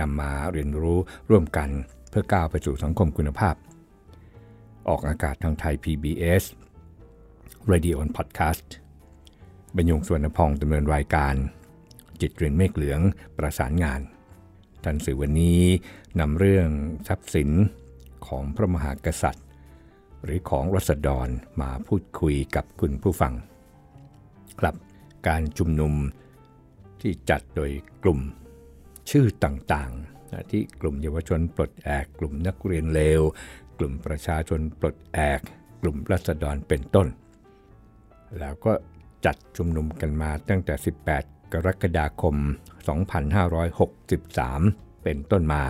นำมาเรียนรู้ร่วมกันเพื่อก้าวไปสู่สังคมคุณภาพ ออกอากาศทางไทย PBS Radio on Podcast บรรยงส่วนพองดำเนินรายการ จิตเรียนเมฆเหลืองประสานงานทันสื่อวันนี้นำเรื่องทรัพย์สินของพระมหากษัตริย์ หรือของรัษฎรมาพูดคุยกับคุณผู้ฟัง ครับการชุมนุมที่จัดโดยกลุ่ม ชื่อต่างๆ ที่กลุ่มเยาวชนปลดแอก กลุ่มนักเรียนเลว กลุ่มประชาชนปลดแอก กลุ่มรัษฎรเป็นต้น แล้วก็จัดชุมนุมกันมาตั้งแต่ 18 กรกฎาคม 2563 เป็นต้นมา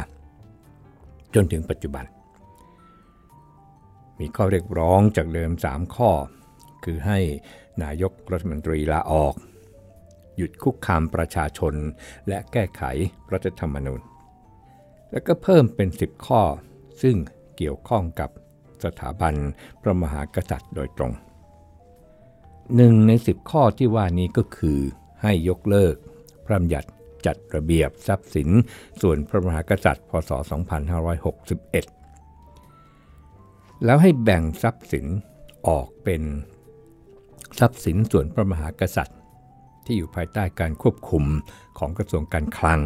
จนถึงปัจจุบัน มีข้อเรียกร้องจากเดิม 3 ข้อ คือให้นายกรัฐมนตรีลาออก หยุดคุกคามประชาชน และแก้ไขรัฐธรรมนูญ และก็เพิ่มเป็น 10 ข้อ ซึ่งเกี่ยวข้องกับสถาบันพระมหากษัตริย์โดยตรงหนึ่งใน 10 ข้อที่ว่านี้ก็คือ ให้ยกเลิก พระบัญญัติจัดระเบียบทรัพย์สิน ส่วนพระมหากษัตริย์ พศ 2561 แล้วให้แบ่งทรัพย์สินออกเป็นทรัพย์สินส่วนพระมหากษัตริย์ ที่อยู่ภายใต้การควบคุมของกระทรวงการคลัง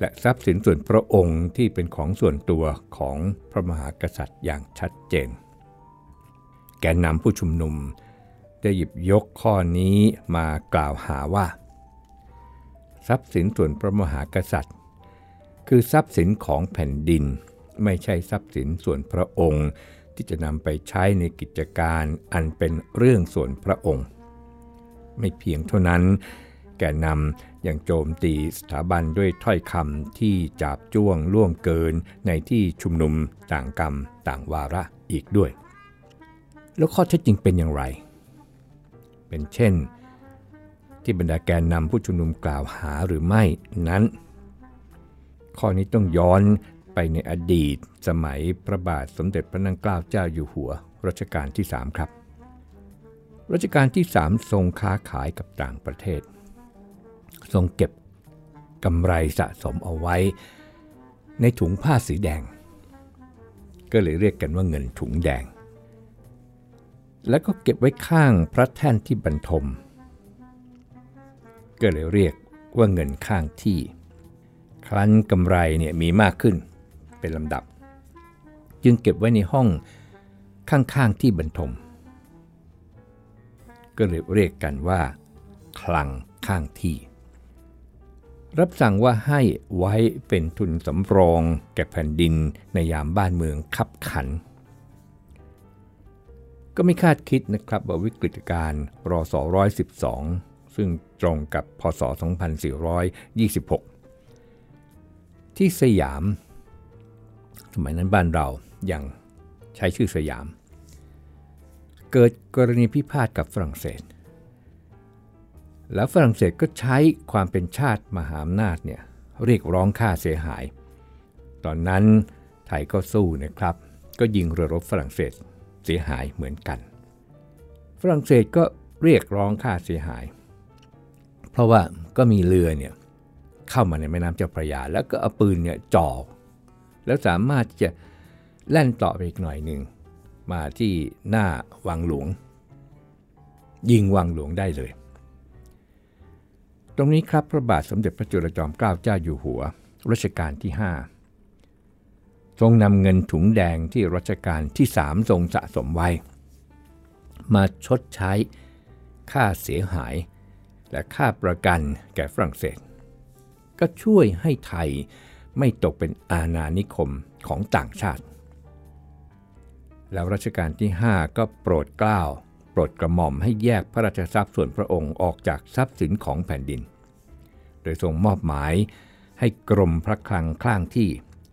และทรัพย์สินส่วนพระองค์ที่เป็นของส่วนตัวของพระมหากษัตริย์อย่างชัดเจน แกนนำผู้ชุมนุมได้หยิบยกข้อนี้มากล่าวหาว่า ทรัพย์สินส่วนพระมหากษัตริย์ คือทรัพย์สินของแผ่นดิน ไม่ใช่ทรัพย์สินส่วนพระองค์ที่จะนำไปใช้ในกิจการอันเป็นเรื่องส่วนพระองค์ ไม่เพียงเท่านั้น แกนำยังโจมตีสถาบันด้วยถ้อยคำที่จับจ้วงล่วงเกินในที่ชุมนุมต่างกรรมต่างวาระอีกด้วย แล้วข้อเท็จจริงเป็นอย่างไร เป็นเช่น ที่บรรดาแกนนำผู้ชุมนุมกล่าวหาหรือไม่นั้น ข้อนี้ต้องย้อนไปในอดีตสมัยพระบาทสมเด็จพระนางเกล้าเจ้าอยู่หัวรัชกาลที่ 3 ครับ รัชกาลที่สามทรงค้าขายกับต่างประเทศ ทรงเก็บกำไรสะสมเอาไว้ ในถุงผ้าสีแดง ก็เลยเรียกกันว่าเงินถุงแดง แล้วก็เก็บไว้ข้างพระแท่นที่บรรทม ก็เลยเรียกว่าเงินข้างที่ ครั้นกำไรเนี่ยมีมากขึ้นเป็นลำดับ จึงเก็บไว้ในห้องข้างๆที่บรรทม ก็เลยเรียกกันว่า คลังข้างที่ รับสั่งว่าให้ไว้เป็นทุนสำรองแก่แผ่นดินในยามบ้านเมืองขับขัน ก็ไม่คาดคิดนะครับว่าวิกฤตการณ์รอสอ112 ซึ่งตรงกับพศ 2426 ที่สยาม สมัยนั้นบ้านเรายัางใช้ชื่อสยาม เกิดกรณีพิพาทกับฝรั่งเศส แล้วฝรั่งเศสก็ใช้ความเป็นชาติมหาอำนาจเนี่ยเรียกร้องค่าเสียหาย ตอนนั้นไทยก็สู้นะครับ ก็ยิงเรือรบฝรั่งเศสเสียหายเหมือนกัน ฝรั่งเศสก็เรียกร้องค่าเสียหาย เพราะว่าก็มีเรือเนี่ยเข้ามาในแม่น้ำเจ้าพระยา แล้วก็เอาปืนเนี่ยจ่อแล้วสามารถจะแล่นต่อไปอีกหน่อยหนึ่ง มาที่หน้าวังหลวง ยิงวังหลวงได้เลย ตรงนี้ครับพระบาทสมเด็จพระจุลจอมเกล้าเจ้าอยู่หัวรัชกาลที่ 5 ทรงนำเงินถุงแดงที่รัชกาลที่3ทรงสะสมไว้ มาชดใช้ค่าเสียหาย และค่าประกันแก่ฝรั่งเศส ก็ช่วยให้ไทยไม่ตกเป็นอาณานิคมของต่างชาติ แล้วรัชกาลที่ 5 ก็โปรดเกล้าโปรดกระหม่อมให้แยกพระราชทรัพย์ส่วนพระองค์ออกจากทรัพย์สินของแผ่นดิน โดยทรงมอบหมายให้กรมพระคลังข้างที่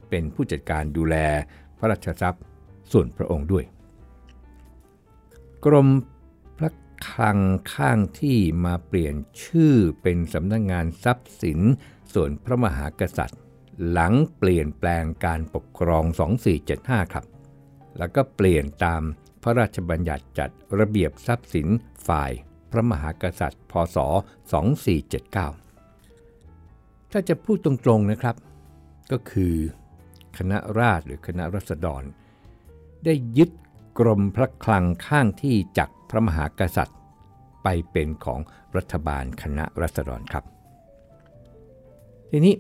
เป็นผู้จัดการดูแลพระราชทรัพย์ส่วนพระองค์ด้วย กรมพระคลังข้างที่มาเปลี่ยนชื่อเป็นสำนักงงานทรัพย์สินส่วนพระมหากษัตริย์ หลังเปลี่ยนแปลงการปกครอง 2475 ครับ แล้วก็เปลี่ยนตามพระราชบัญญัติจัดระเบียบทรัพย์สินฝ่ายพระมหากษัตริย์ พศ 2479 ถ้าจะพูดตรงๆนะครับ ก็คือคณะราษฎรหรือคณะรัษฎร ได้ยึดกรมพระคลังข้างที่จากพระมหากษัตริย์ไปเป็นของรัฐบาลคณะรัษฎรครับ ทีนี้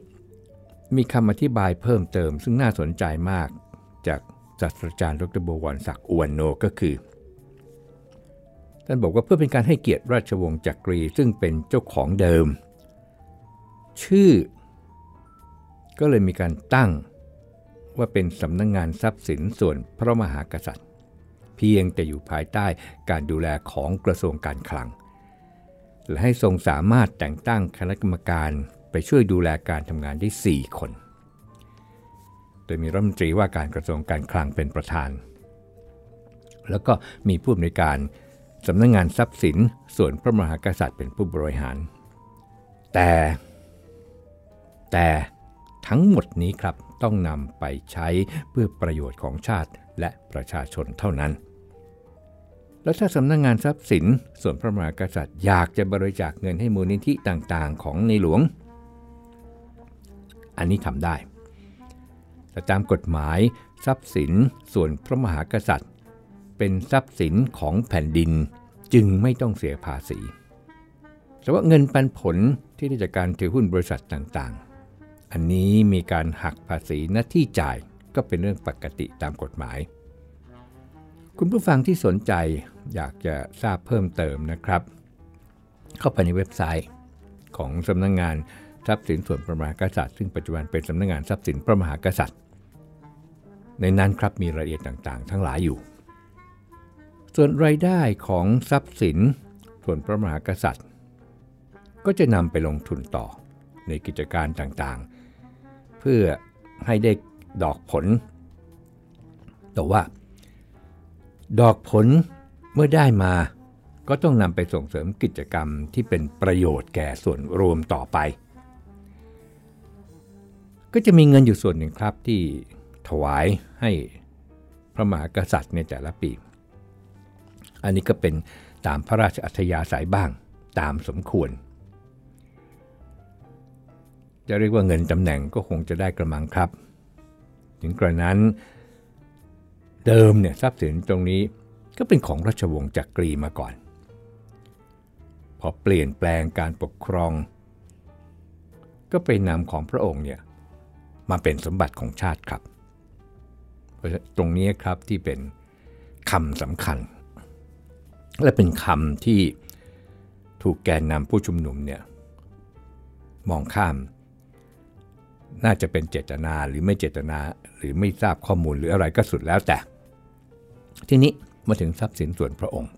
มีคำอธิบายเพิ่มเติมซึ่งน่าสนใจมากจาก ศาสตราจารย์ดรบวรศักดิ์อวนโนก็คือ ท่านบอกว่าเพื่อเป็นการให้เกียรติราชวงศ์จักรีซึ่งเป็นเจ้าของเดิม ชื่อ ก็เลยมีการตั้งว่าเป็นสำนักงงานทรัพย์สินส่วนพระมหากษัตริย์ เพียงแต่อยู่ภายใต้การดูแลของกระทรวงการคลัง และให้ทรงสามารถแต่งตั้งคณะกรรมการไปช่วยดูแลการทำงานได้ 4 คน โดยมีรัฐมนตรีว่าการกระทรวงการคลังเป็นประธาน แล้วก็มีผู้อำนวยการสำนักงงานทรัพย์สินส่วนพระมหากษัตริย์เป็นผู้บริหาร แต่ แต่ทั้งหมดนี้ครับต้องนำไปใช้เพื่อประโยชน์ของชาติและประชาชนเท่านั้น แล้วถ้าสำนักงงานทรัพย์สินส่วนพระมหากษัตริย์อยากจะบริจาคเงินให้มูลนิธิต่างๆ ของในหลวง อันนี้ทำได้ แต่ตามกฎหมาย ทรัพย์สินส่วนพระมหากษัตริย์ เป็นทรัพย์สินของแผ่นดินจึงไม่ต้องเสียภาษีแต่ว่าเงินปันผลที่ได้จากการถือหุ้นบริษัทต่างๆ อันนี้มีการหักภาษีหน้าที่จ่ายก็เป็นเรื่องปกติตามกฎหมาย คุณผู้ฟังที่สนใจอยากจะทราบเพิ่มเติมนะครับ เข้าไปในเว็บไซต์ของสำนักงงานทรัพย์สินส่วนพระมหากษัตริย์ ซึ่งปัจจุบันเป็นสำนักงงานทรัพย์สินพระมหากษัตริย์ ในนั้นครับมีรายละเอียดต่างๆ ทั้งหลายอยู่ ส่วนรายได้ของทรัพย์สิน ส่วนพระมหากษัตริย์ ก็จะนำไปลงทุนต่อในกิจการต่างๆ เพื่อให้ได้ดอกผล แต่ว่า ดอกผลเมื่อได้มาก็ต้องนำไปส่งเสริมกิจกรรมที่เป็นประโยชน์แก่ส่วนรวมต่อไป ก็จะมีเงินอยู่ส่วนหนึ่งครับที่ ถวายให้พระมหากษัตริย์ในแต่ละปี อันนี้ก็เป็นตามพระราชอัธยาศัยบ้างตามสมควร จะเรียกว่าเงินตำแหน่งก็คงจะได้กระมังครับ ถึงกระนั้นเดิมเนี่ยทรัพย์สินตรงนี้ก็เป็นของราชวงศ์จักรีมาก่อน พอเปลี่ยนแปลงการปกครอง ก็ไปนำของพระองค์เนี่ยมาเป็นสมบัติของชาติครับ ตรงนี้ครับที่เป็นคำสำคัญ และเป็นคำที่ถูกแกนนำผู้ชุมนุมเนี่ยมองข้าม น่าจะเป็นเจตนาหรือไม่เจตนาหรือไม่ทราบข้อมูลหรืออะไรก็สุดแล้วแต่ ทีนี้มาถึงทรัพย์สินส่วนพระองค์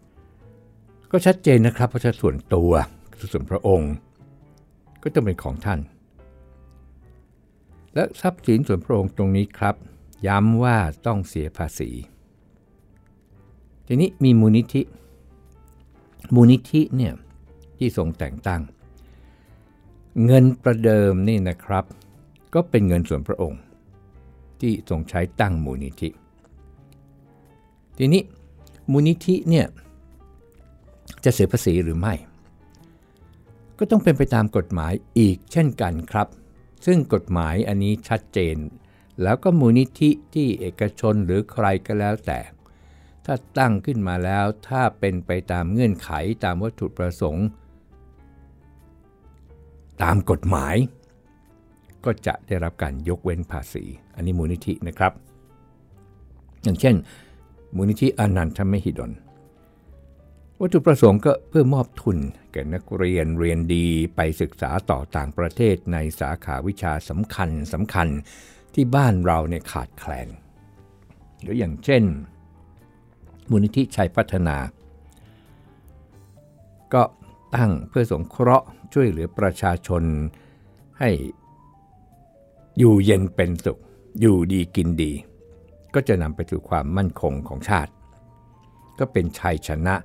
ก็ชัดเจนนะครับเพราะส่วนตัวส่วนพระองค์ ก็ต้องเป็นของท่าน และทรัพย์สินส่วนพระองค์ตรงนี้ครับ ย้ำว่าต้องเสียภาษี ทีนี้มีมูลนิธิ มูลนิธิเนี่ยที่ทรงแต่งตั้ง เงินประเดิมนี่นะครับ ก็เป็นเงินส่วนพระองค์ ที่ทรงใช้ตั้งมูลนิธิ ทีนี้มูลนิธิเนี่ยจะเสียภาษีหรือไม่ ก็ต้องเป็นไปตามกฎหมายอีกเช่นกันครับ ซึ่งกฎหมายอันนี้ชัดเจน แล้วก็มูลนิธิที่เอกชนหรือใครก็แล้วแต่ ถ้าตั้งขึ้นมาแล้วถ้าเป็นไปตามเงื่อนไขตามวัตถุประสงค์ ตามกฎหมาย ก็จะได้รับการยกเว้นภาษี อันนี้มูลนิธินะครับ อย่างเช่น มูลนิธิอนันทมหิดลวัตถุประสงค์ก็เพื่อมอบทุนแก่นักเรียนเรียนดีไปศึกษาต่อต่างประเทศในสาขาวิชาสำคัญสำคัญ ที่บ้านเราเนี่ยขาดแคลนหรืออย่างเช่น มูลนิธิชัยพัฒนา ก็ตั้งเพื่อสงเคราะห์ช่วยเหลือประชาชนให้อยู่เย็นเป็นสุข อยู่ดีกินดี ก็จะนำไปสู่ความมั่นคงของชาติ ก็เป็นชัยชนะ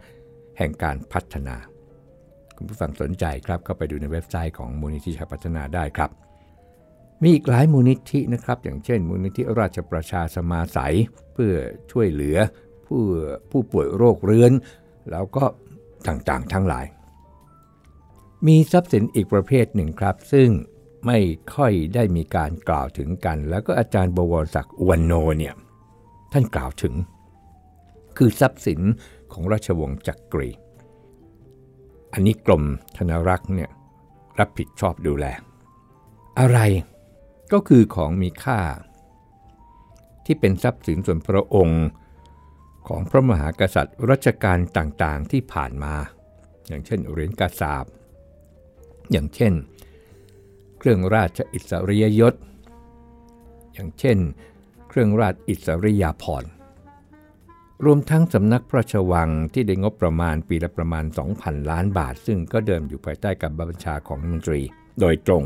แห่งการพัฒนา คุณผู้ฟังสนใจครับก็ไปดูในเว็บไซต์ของมูลนิธิชาพัฒนาได้ครับ มีอีกหลายมูลนิธินะครับ อย่างเช่น มูลนิธิราชประชาสมาสัย เพื่อช่วยเหลือผู้ผู้ป่วยโรคเรื้อน แล้วก็ต่างๆทั้งหลาย มีทรัพย์สินอีกประเภทหนึ่งครับ ซึ่งไม่ค่อยได้มีการกล่าวถึงกัน แล้วก็อาจารย์บวรศักดิ์วันโนเนี่ยท่านกล่าวถึง คือทรัพย์สินของราชวงศ์จักกรี อันนี้กรมธนรักษ์เนี่ยรับผิดชอบดูแล อะไร ก็คือของมีค่า ที่เป็นทรัพย์สินส่วนพระองค์ของพระมหากษัตริย์รัชกาลต่างๆ ที่ผ่านมา อย่างเช่นเหรียญกาสาบ อย่างเช่น เครื่องราชอิสริยยศ อย่างเช่น เครื่องราชอิสริยาภรณ์รวมทั้งสำนักพระราชวังที่ได้งบประมาณปีละประมาณ 2,000 ล้านบาท ซึ่งก็เดิมอยู่ภายใต้การบัญชาของมนตรี โดยตรง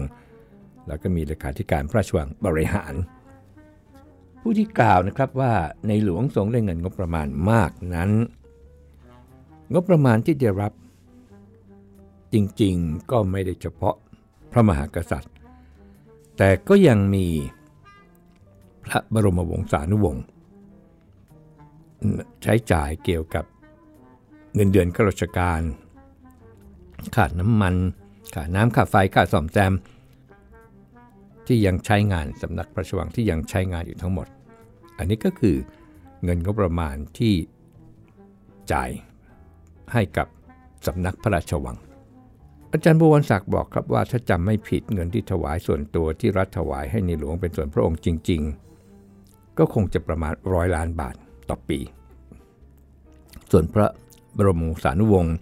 แล้วก็มีเลขาธิการพระราชวังบริหาร ผู้ที่กล่าวนะครับว่าในหลวงทรงได้เงินงบประมาณมากนั้น งบประมาณที่ได้รับ จริงๆก็ไม่ได้เฉพาะพระมหากษัตริย์ แต่ก็ยังมีพระบรมวงศานุวงศ์ใช้จ่ายเกี่ยวกับเงินเดือนข้าราชการ ขาดน้ำมัน ขาดน้ำค่าไฟค่าซ่อมแซม ที่ยังใช้งานสำนักพระราชวังที่ยังใช้งานอยู่ทั้งหมด อันนี้ก็คือเงินงบประมาณที่จ่ายให้กับสำนักพระราชวัง อาจารย์บวรศักดิ์บอกครับว่าถ้าจำไม่ผิดเงินที่ถวายส่วนตัวที่รัฐถวายให้ในหลวงเป็นส่วนพระองค์จริง ๆ ก็คงจะประมาณร้อยล้านบาทต่อปี ส่วนพระบรมสานุวงศ์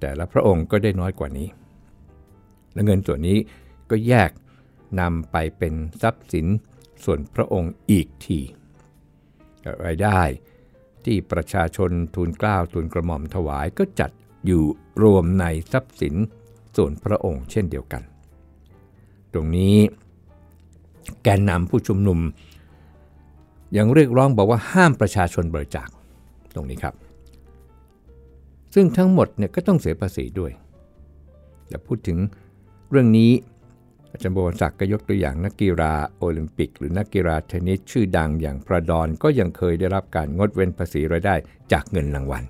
แต่ละพระองค์ก็ได้น้อยกว่านี้ และเงินส่วนนี้ก็แยก นำไปเป็นทรัพย์สินส่วนพระองค์อีกทีรายได้ที่ประชาชนทูลกล้าวทูลกระหม่อมถวายก็จัดอยู่รวมในทรัพย์สินส่วนพระองค์เช่นเดียวกัน ตรงนี้แกนนำผู้ชุมนุม ยังเรียกร้องบอกว่าห้ามประชาชนบริจาคตรงนี้ครับ ซึ่งทั้งหมดเนี่ยก็ต้องเสียภาษีด้วยแต่พูดถึงเรื่องนี้ อาจารย์โบวศักดิ์ก็ยกตัวอย่างนักกีฬาโอลิมปิก หรือนักกีฬาเทนนิสชื่อดังอย่างพระดอนก็ยังเคยได้รับการงดเว้นภาษีรายได้จากเงินรางวัล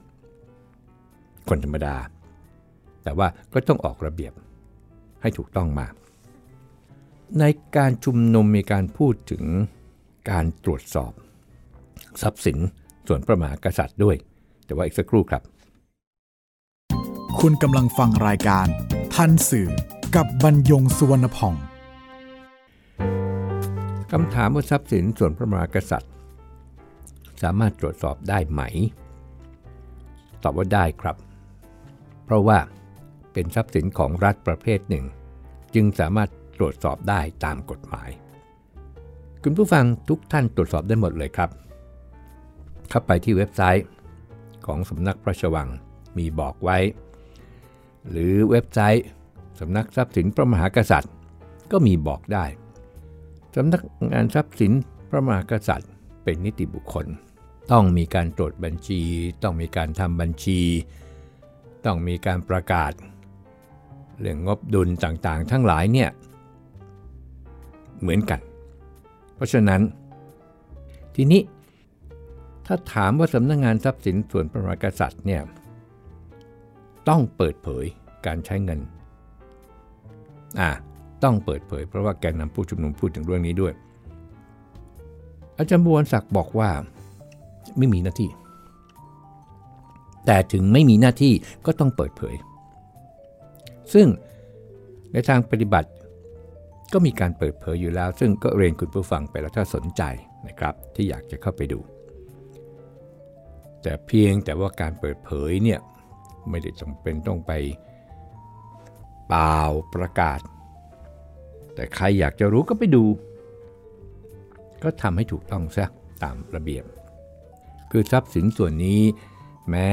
คนธรรมดา แต่ว่าก็ต้องออกระเบียบให้ถูกต้องมา ในการชุมนุมมีการพูดถึงการตรวจสอบ ทรัพย์สินส่วนพระมหากษัตริย์ด้วย แต่ว่าอีกสักครู่ครับ คุณกำลังฟังรายการทันสื่อ กับบรรยงสุวรรณพ่องคำถามว่าทรัพย์สินส่วนพระมหากษัตริย์ สามารถตรวจสอบได้ไหม ตอบว่าได้ครับ เพราะว่าเป็นทรัพย์สินของรัฐประเภทหนึ่ง จึงสามารถตรวจสอบได้ตามกฎหมาย คุณผู้ฟังทุกท่านตรวจสอบได้หมดเลยครับ เข้าไปที่เว็บไซต์ของสำนักพระราชวังมีบอกไว้ หรือเว็บไซต์ สำนักทรัพย์สินพระมหากษัตริย์ ก็มีบอกได้สำนักงานทรัพย์สินพระมหากษัตริย์ เป็นนิติบุคคล ต้องมีการตรวจบัญชี ต้องมีการทำบัญชี ต้องมีการประกาศ เรื่องงบดุลต่างๆ ทั้งหลายเนี่ยเหมือนกัน เพราะฉะนั้น ทีนี้ถ้าถามว่าสำนักงงานทรัพย์สินส่วนพระมหากษัตริย์เนี่ยต้องเปิดเผยการใช้เงิน อ่าต้องเปิดเผยเพราะว่าแกนนำผู้ชุมนุมพูดถึงเรื่องนี้ด้วย อาจารย์บวรศักดิ์บอกว่าไม่มีหน้าที่ แต่ถึงไม่มีหน้าที่ก็ต้องเปิดเผย ซึ่งในทางปฏิบัติก็มีการเปิดเผยอยู่แล้ว ซึ่งก็เรียนคุณผู้ฟังไปแล้วถ้าสนใจนะครับที่อยากจะเข้าไปดู แต่เพียงแต่ว่าการเปิดเผยเนี่ยไม่ได้จำเป็นต้องไป เปล่าประกาศ แต่ใครอยากจะรู้ก็ไปดู ก็ทำให้ถูกต้องซะตามระเบียบ คือทรัพย์สินส่วนนี้ แม้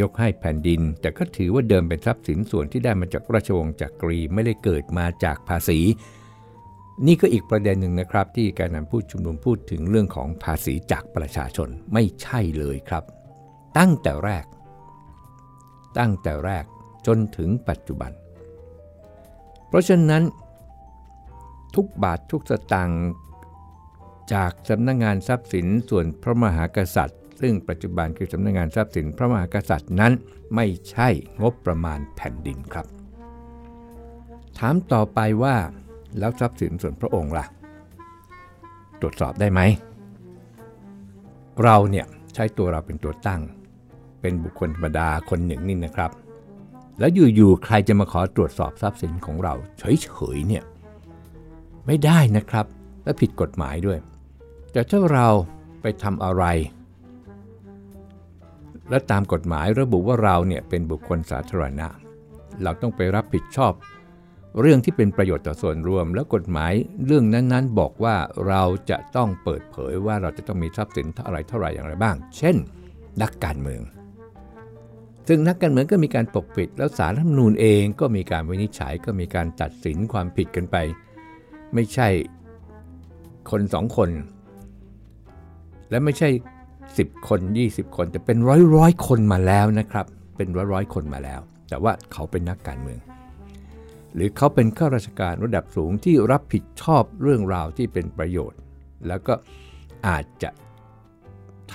ยกให้แผ่นดิน แต่ก็ถือว่าเดิมเป็นทรัพย์สินส่วนที่ได้มาจากราชวงศ์จักรีไม่ได้เกิดมาจากภาษี นี่ก็อีกประเด็นหนึ่งนะครับ ที่การนำผู้ชุมนุมพูดถึงเรื่องของภาษีจากประชาชนไม่ใช่เลยครับ ตั้งแต่แรก ตั้งแต่แรกจนถึงปัจจุบัน ราะฉะนั้นทุกบาททุกสตางค์จากสำนักงงานทรัพย์สินส่วนพระมหากษัตริย์ ซึ่งปัจจุบันคือสำนักงงานทรัพย์สินพระมหากษัตริย์นั้นไม่ใช่งบประมาณแผ่นดินครับ ถามต่อไปว่าแล้วทรัพย์สินส่วนพระองค์ล่ะ ตรวจสอบได้ไหม เราเนี่ยใช้ตัวเราเป็นตัวตั้ง เป็นบุคคลธรรมดาคนหนึ่งนี่นะครับ แล้วอยู่ๆใครจะมาขอตรวจสอบทรัพย์สินของเรา เฉยๆเนี่ยไม่ได้นะครับ และผิดกฎหมายด้วย แต่ถ้าเราไปทำอะไร และตามกฎหมายระบุว่าเราเนี่ยเป็นบุคคลสาธารณะ เราต้องไปรับผิดชอบ เรื่องที่เป็นประโยชน์ต่อส่วนรวม แล้วกฎหมายเรื่องนั้นๆ บอกว่าเราจะต้องเปิดเผยว่าเราจะต้องมีทรัพย์สินเท่าไรเท่าไรอย่างไรบ้าง เช่นนักการเมือง ซึ่งนักการเมืองก็มีการปกปิด แล้วสารรัฐมนูญเองก็มีการวินิจฉัยก็มีการตัดสินความผิดกันไป ไม่ใช่คนสองคน และไม่ใช่ 10 คน 20 คน แต่เป็นร้อยร้อยคนมาแล้วนะครับ เป็นร้อยร้อยคนมาแล้ว แต่ว่าเขาเป็นนักการเมือง หรือเขาเป็นข้าราชการระดับสูงที่รับผิดชอบเรื่องราวที่เป็นประโยชน์ แล้วก็อาจจะ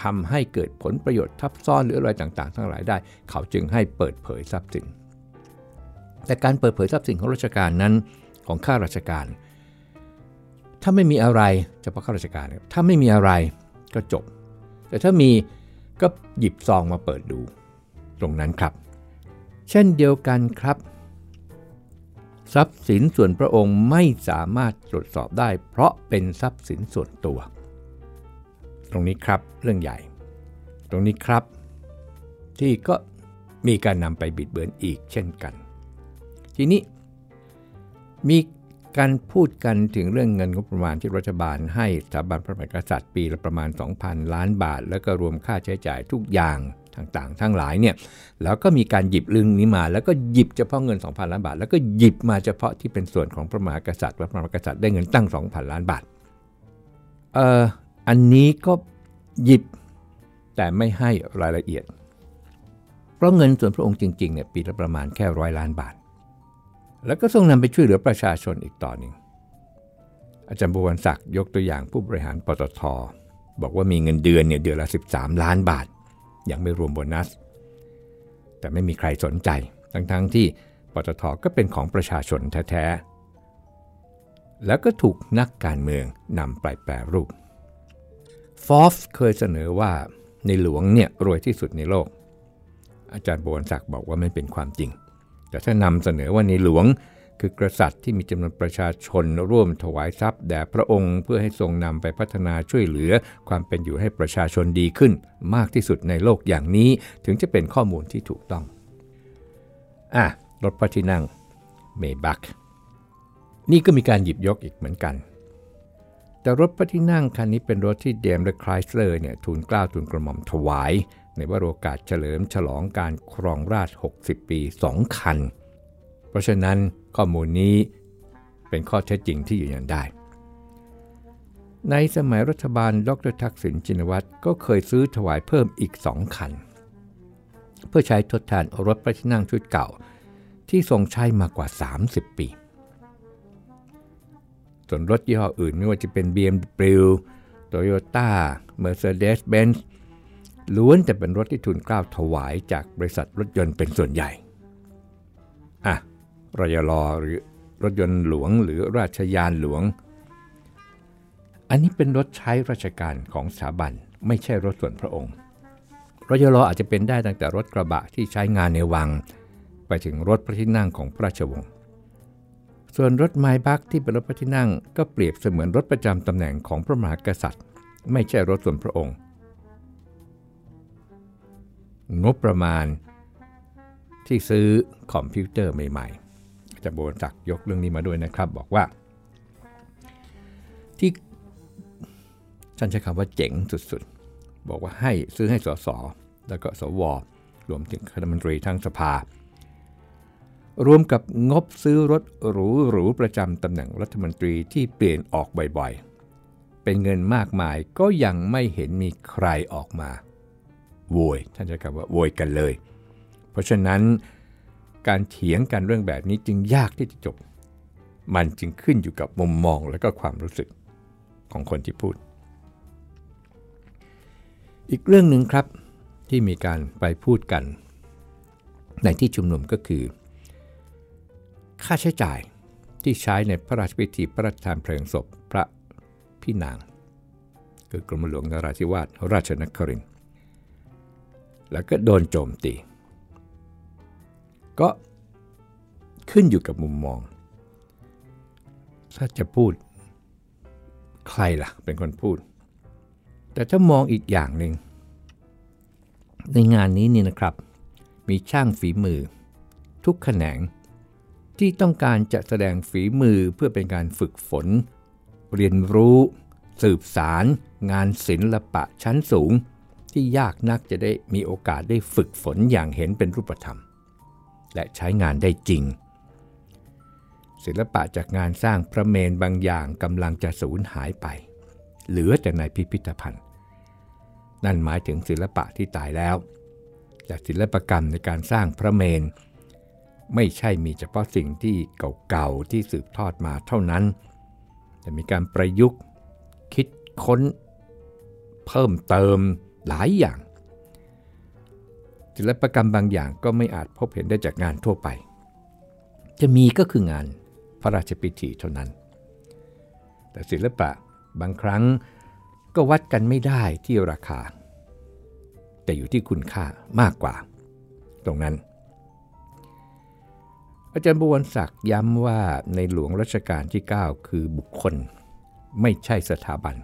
ทำให้เกิดผลประโยชน์ทับซ้อนหรืออะไรต่างๆ ทั้งหลายได้ เขาจึงให้เปิดเผยทรัพย์สิน แต่การเปิดเผยทรัพย์สินของราชการนั้นของข้าราชการ ถ้าไม่มีอะไรเฉพาะข้าราชการ ถ้าไม่มีอะไรก็จบ แต่ถ้ามีก็หยิบซองมาเปิดดู ตรงนั้นครับ เช่นเดียวกันครับ ทรัพย์สินส่วนพระองค์ไม่สามารถตรวจสอบได้ เพราะเป็นทรัพย์สินส่วนตัว ตรงนี้ครับเรื่องใหญ่ ตรงนี้ครับ ที่ก็มีการนำไปบิดเบือนอีกเช่นกัน ทีนี้มีการพูดกันถึงเรื่องเงินงบประมาณที่รัฐบาลให้สถาบันพระมหากษัตริย์ปีละประมาณ 2,000 ล้านบาท แล้วก็รวมค่าใช้จ่ายทุกอย่างต่างๆ ทั้งหลายเนี่ยแล้วก็มีการหยิบลึงนี้มา แล้วก็หยิบเฉพาะเงิน 2,000 ล้านบาท แล้วก็หยิบมาเฉพาะที่เป็นส่วนของพระมหากษัตริย์ว่าพระมหากษัตริย์ได้เงินตั้ง 2,000 ล้านบาทเอ่อ อันนี้ก็หยิบแต่ไม่ให้รายละเอียด เพราะเงินส่วนพระองค์จริงๆเนี่ยปีละประมาณแค่ร้อยล้านบาท แล้วก็ทรงนำไปช่วยเหลือประชาชนอีกต่อหนึ่ง อาจารย์บวรศักดิ์ยกตัวอย่างผู้บริหารปตทบอกว่ามีเงินเดือนเนี่ยเดือนละ 13 ล้านบาท ยังไม่รวมโบนัส แต่ไม่มีใครสนใจ ทั้งๆทที่ปตทก็เป็นของประชาชนแท้ๆ แล้วก็ถูกนักการเมืองนำไปแปรรูป ฟอฟเคยเสนอว่าในหลวงเนี่ยรวยที่สุดในโลก อาจารย์โบนศักดิ์บอกว่าไม่เป็นความจริง แต่ถ้านำเสนอว่าในหลวงคือกษัตริย์ที่มีจำนวนประชาชนร่วมถวายทรัพย์แด่พระองค์เพื่อให้ทรงนำไปพัฒนาช่วยเหลือความเป็นอยู่ให้ประชาชนดีขึ้น มากที่สุดในโลกอย่างนี้ถึงจะเป็นข้อมูลที่ถูกต้อง อะ รถพระที่นั่งเมบักนี่ก็มีการหยิบยกอีกเหมือนกัน แต่รถพระที่นั่งคันนี้เป็นรถที่เดมและคลายสเลอร์เนี่ยทูลกล้าวทูลกระหม่อมถวาย ในวโรกาสเฉลิมฉลองการครองราช 60 ปี 2 คัน เพราะฉะนั้นข้อมูลนี้เป็นข้อเท็จจริงที่ยืนยันได้ ในสมัยรัฐบาลดรทักษิณชินวัตรก็เคยซื้อถวายเพิ่มอีก 2 คัน เพื่อใช้ทดแทนรถพระที่นั่งชุดเก่า ที่ทรงใช้มากว่า 30 ปี ส่วนรถยี่ห้ออื่นไม่ว่าจะเป็น BMW Toyota Mercedes-Benz ล้วนแต่เป็นรถที่ทุนกล้าวถวายจากบริษัทรถยนต์เป็นส่วนใหญ่ อะรยลอหรือรถยนต์หลวงหรือราชยานหลวง อันนี้เป็นรถใช้ราชการของสถาบันไม่ใช่รถส่วนพระองค์ รยลออาจจะเป็นได้ตั้งแต่รถกระบะที่ใช้งานในวัง ไปถึงรถพระที่นั่งของพระราชวงศ์ ส่วนรถไมบักที่เป็นรถพระที่นั่ง ก็เปรียบเสมือนรถประจำตำแหน่งของพระมหากษัตริย์ ไม่ใช่รถส่วนพระองค์ งบประมาณที่ซื้อคอมพิวเตอร์ใหม่ๆจะโบนจักยกเรื่องนี้มาด้วยนะครับ บอกว่า ที่ท่านใช้คำว่าเจ๋งสุดๆ บอกว่าให้ซื้อให้สสแล้วก็สวรวมถึงคณะมนตรีทั้งสภา รวมกับงบซื้อรถหรูหรูประจำตำแหน่งรัฐมนตรีที่เปลี่ยนออกบ่อยๆ เป็นเงินมากมายก็ยังไม่เห็นมีใครออกมาโวยท่านจะกล่าวว่าโวยกันเลย เพราะฉะนั้นการเถียงกันเรื่องแบบนี้จึงยากที่จะจบ มันจึงขึ้นอยู่กับมุมมองและก็ความรู้สึกของคนที่พูด อีกเรื่องหนึ่งครับที่มีการไปพูดกัน ในที่ชุมนุมก็คือ ค่าใช้จ่ายที่ใช้ในพระราชพิธีพระราชทานเพลิงศพพระพี่นาง คือกรมหลวงนราธิวาสราชนครินแล้วก็โดนโจมตี ก็ขึ้นอยู่กับมุมมอง ถ้าจะพูดใครล่ะเป็นคนพูด แต่ถ้ามองอีกอย่างหนึ่งในงานนี้นี่นะครับ มีช่างฝีมือ ทุกแขนง ที่ต้องการจะแสดงฝีมือเพื่อเป็นการฝึกฝน เรียนรู้ สืบสารงานศิลปะชั้นสูง ที่ยากนักจะได้มีโอกาสได้ฝึกฝนอย่างเห็นเป็นรูปธรรม และใช้งานได้จริง ศิลปะจากงานสร้างพระเมนบางอย่างกำลังจะสูญหายไป เหลือแต่ในพิพิธภัณฑ์ นั่นหมายถึงศิลปะที่ตายแล้วแต่ศิลปกรรมในการสร้างพระเมน ไม่ใช่มีเฉพาะสิ่งที่เก่าๆที่สืบทอดมาเท่านั้น แต่มีการประยุกต์คิดค้น เพิ่มเติมหลายอย่าง ศิลปกรรมบางอย่างก็ไม่อาจพบเห็นได้จากงานทั่วไป จะมีก็คืองานพระราชพิธีเท่านั้น แต่ศิลปะบางครั้งก็วัดกันไม่ได้ที่ราคา แต่อยู่ที่คุณค่ามากกว่า ตรงนั้น อาจารย์บวรศักดิ์ย้ำว่าในหลวงรัชกาลที่ 9 คือบุคคลไม่ใช่สถาบัน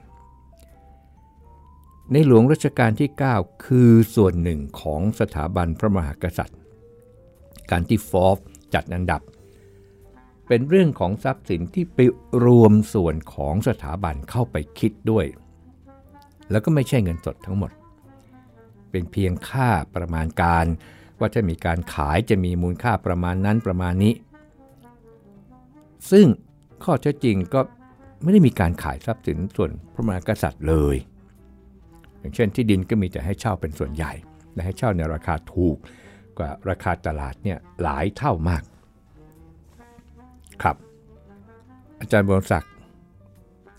ในหลวงรัชกาลที่ 9 คือส่วนหนึ่งของสถาบันพระมหากษัตริย์ การที่ฟอร์จัดอันดับ เป็นเรื่องของทรัพย์สินที่ไปรวมส่วนของสถาบันเข้าไปคิดด้วย แล้วก็ไม่ใช่เงินสดทั้งหมด เป็นเพียงค่าประมาณการ ว่าถ้ามีการขายจะมีมูลค่าประมาณนั้นประมาณนี้ ซึ่งข้อเท็จจริงก็ไม่ได้มีการขายทรัพย์สินส่วนพระมหากษัตริย์เลย อย่างเช่นที่ดินก็มีแต่ให้เช่าเป็นส่วนใหญ่และให้เช่าในราคาถูกกว่าราคาตลาดเนี่ยหลายเท่ามาก ครับ อาจารย์บวรศักดิ์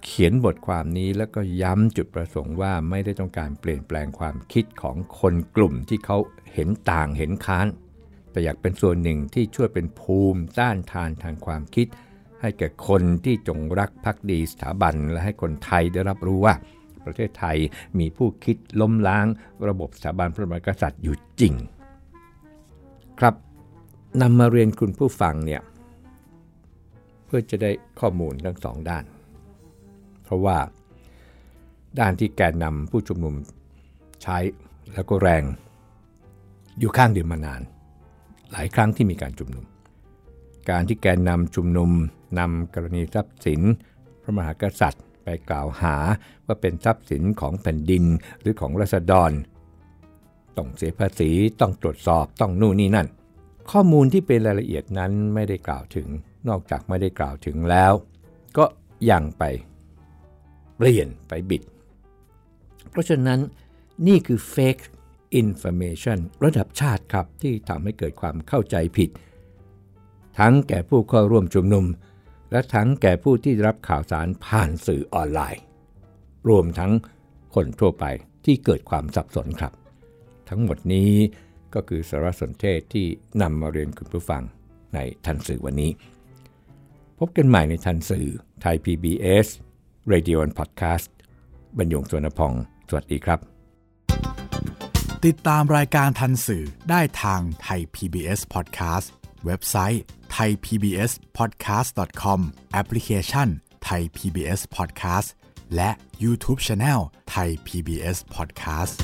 เขียนบทความนี้แล้วก็ย้ำจุดประสงค์ว่าไม่ได้ต้องการเปลี่ยนแปลงความคิดของคนกลุ่มที่เขา เห็นต่างเห็นค้าน แต่อยากเป็นส่วนหนึ่งที่ช่วยเป็นภูมิต้านทานทางความคิด ให้แก่คนที่จงรักภักดีสถาบันและให้คนไทยได้รับรู้ว่า ประเทศไทยมีผู้คิดล้มล้างระบบสถาบันพระมหากษัตริย์อยู่จริง ครับนำมาเรียนคุณผู้ฟังเนี่ยเพื่อจะได้ข้อมูลทั้งสองด้าน เพราะว่าด้านที่แกนนำผู้ชุมนุมใช้แล้วก็แรง อยู่ข้างเดียวมานาน หลายครั้งที่มีการชุมนุม การที่แกนนำชุมนุมนำกรณีทรัพย์สิน พระมหากษัตริย์ไปกล่าวหาว่าเป็นทรัพย์สินของแผ่นดินหรือของรัษฎรต้องเสียภาษีต้องตรวจสอบต้องนู่นนี่นั่น ข้อมูลที่เป็นรายละเอียดนั้นไม่ได้กล่าวถึง นอกจากไม่ได้กล่าวถึงแล้ว ก็ยังไปเปลี่ยนไปบิด เพราะฉะนั้นนี่คือ fake information ระดับชาติครับที่ทำให้เกิดความเข้าใจผิด ทั้งแก่ผู้เข้าร่วมชุมนุม และทั้งแก่ผู้ที่รับข่าวสารผ่านสื่อออนไลน์ รวมทั้งคนทั่วไปที่เกิดความสับสนครับ ทั้งหมดนี้ก็คือสารสนเทศที่นำมาเรียนคุณผู้ฟังในทันสื่อวันนี้ พบกันใหม่ในทันสื่อไทย PBS Radio and Podcast บรรยงสวนพอง สวัสดีครับ ติดตามรายการทันสื่อได้ทางไทย PBS Podcast เว็บไซต์ thaipbspodcast.com แอปพลิเคชัน Thai PBS Podcast และ YouTube Channel Thai PBS Podcast